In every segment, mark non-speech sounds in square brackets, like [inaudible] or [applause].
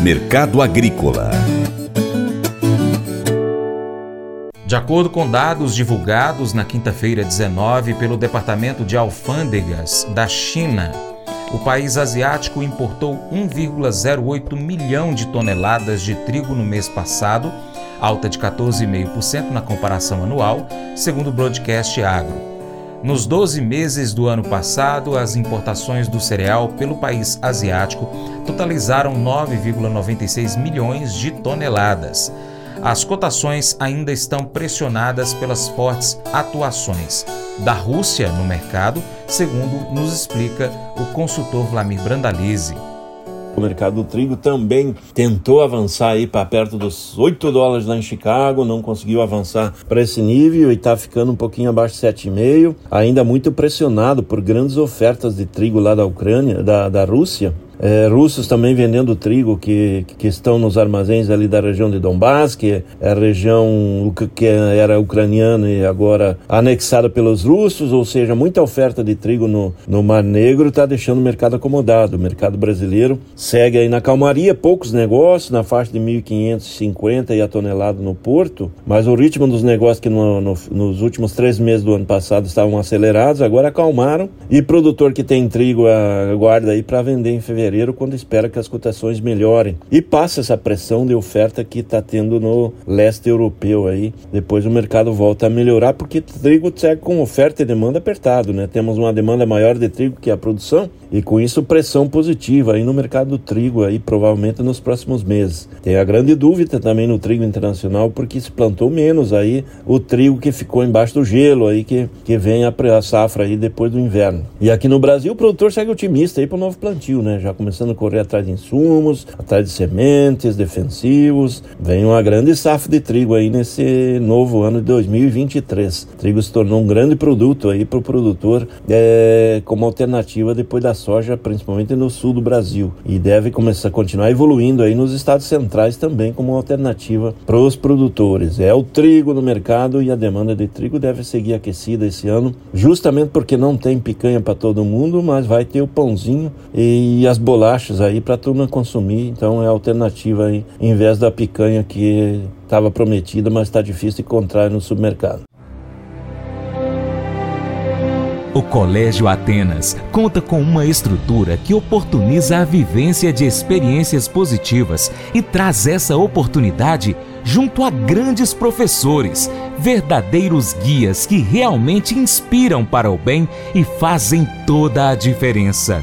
Mercado Agrícola De acordo com dados divulgados na quinta-feira 19 pelo Departamento de Alfândegas da China, o país asiático importou 1,08 milhão de toneladas de trigo no mês passado, alta de 14,5% na comparação anual, segundo o Broadcast Agro. Nos 12 meses do ano passado, as importações do cereal pelo país asiático totalizaram 9,96 milhões de toneladas. As cotações ainda estão pressionadas pelas fortes atuações da Rússia no mercado, segundo nos explica o consultor Vlamir Brandalize. O mercado do trigo também tentou avançar aí para perto dos 8 dólares lá em Chicago, não conseguiu avançar para esse nível e está ficando um pouquinho abaixo de 7,5, ainda muito pressionado por grandes ofertas de trigo lá da Ucrânia, da, da Rússia, é, russos também vendendo trigo que, que estão nos armazéns ali da região de Donbass, que é a região que era ucraniana e agora anexada pelos russos, ou seja, muita oferta de trigo no, no Mar Negro está deixando o mercado acomodado. O mercado brasileiro segue aí na calmaria, poucos negócios, na faixa de 1.550 e a tonelada no porto, mas o ritmo dos negócios que no, no, nos últimos três meses do ano passado estavam acelerados, agora acalmaram e produtor que tem trigo aguarda aí para vender em fevereiro fevereiro, quando espera que as cotações melhorem. E passa essa pressão de oferta que está tendo no leste europeu aí. Depois o mercado volta a melhorar, porque trigo segue com oferta e demanda apertado, né? Temos uma demanda maior de trigo que a produção e com isso pressão positiva aí no mercado do trigo aí provavelmente nos próximos meses. Tem a grande dúvida também no trigo internacional porque se plantou menos aí o trigo que ficou embaixo do gelo aí que, que vem a, a safra aí depois do inverno. E aqui no Brasil o produtor segue otimista aí para o novo plantio, né? Já começando a correr atrás de insumos, atrás de sementes, defensivos. Vem uma grande safra de trigo aí nesse novo ano de 2023. O trigo se tornou um grande produto aí para o produtor é, como alternativa depois da soja, principalmente no sul do Brasil. E deve começar a continuar evoluindo aí nos estados centrais também como alternativa para os produtores. É o trigo no mercado e a demanda de trigo deve seguir aquecida esse ano, justamente porque não tem picanha para todo mundo, mas vai ter o pãozinho e as bolachas aí para a turma consumir. Então é a alternativa aí, em vez da picanha que estava prometida, mas está difícil encontrar no supermercado. O Colégio Atenas conta com uma estrutura que oportuniza a vivência de experiências positivas e traz essa oportunidade junto a grandes professores, verdadeiros guias que realmente inspiram para o bem e fazem toda a diferença.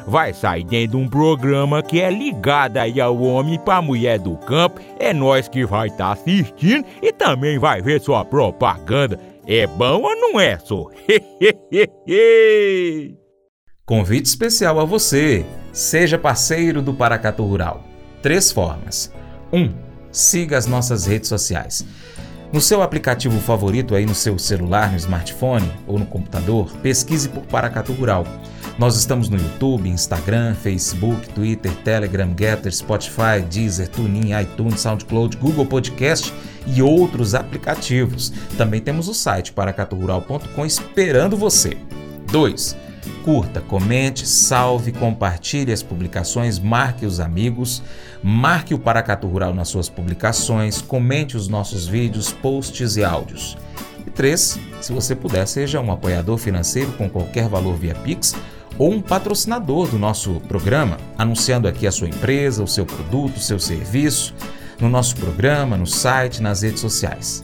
vai sair dentro de um programa que é ligado aí ao homem para mulher do campo. É nós que vai estar tá assistindo e também vai ver sua propaganda. É bom ou não é, só? [laughs] Convite especial a você. Seja parceiro do Paracatu Rural. Três formas. 1. Um, siga as nossas redes sociais. No seu aplicativo favorito aí no seu celular, no smartphone ou no computador, pesquise por Paracatu Rural. Nós estamos no YouTube, Instagram, Facebook, Twitter, Telegram, Getter, Spotify, Deezer, TuneIn, iTunes, SoundCloud, Google Podcast e outros aplicativos. Também temos o site paracaturural.com esperando você. 2. Curta, comente, salve, compartilhe as publicações, marque os amigos, marque o Paracatu Rural nas suas publicações, comente os nossos vídeos, posts e áudios. E 3. Se você puder, seja um apoiador financeiro com qualquer valor via Pix ou um patrocinador do nosso programa, anunciando aqui a sua empresa, o seu produto, o seu serviço. no nosso programa, no site, nas redes sociais.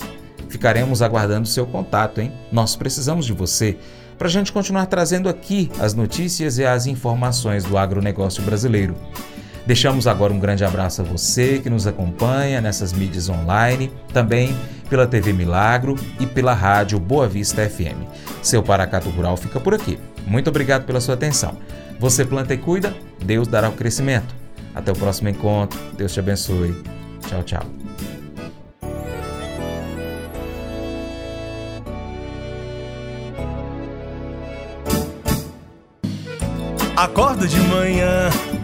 Ficaremos aguardando seu contato, hein? Nós precisamos de você para a gente continuar trazendo aqui as notícias e as informações do agronegócio brasileiro. Deixamos agora um grande abraço a você que nos acompanha nessas mídias online, também pela TV Milagro e pela rádio Boa Vista FM. Seu Paracato Rural fica por aqui. Muito obrigado pela sua atenção. Você planta e cuida, Deus dará o crescimento. Até o próximo encontro. Deus te abençoe. Tchau, tchau. Acordo de manhã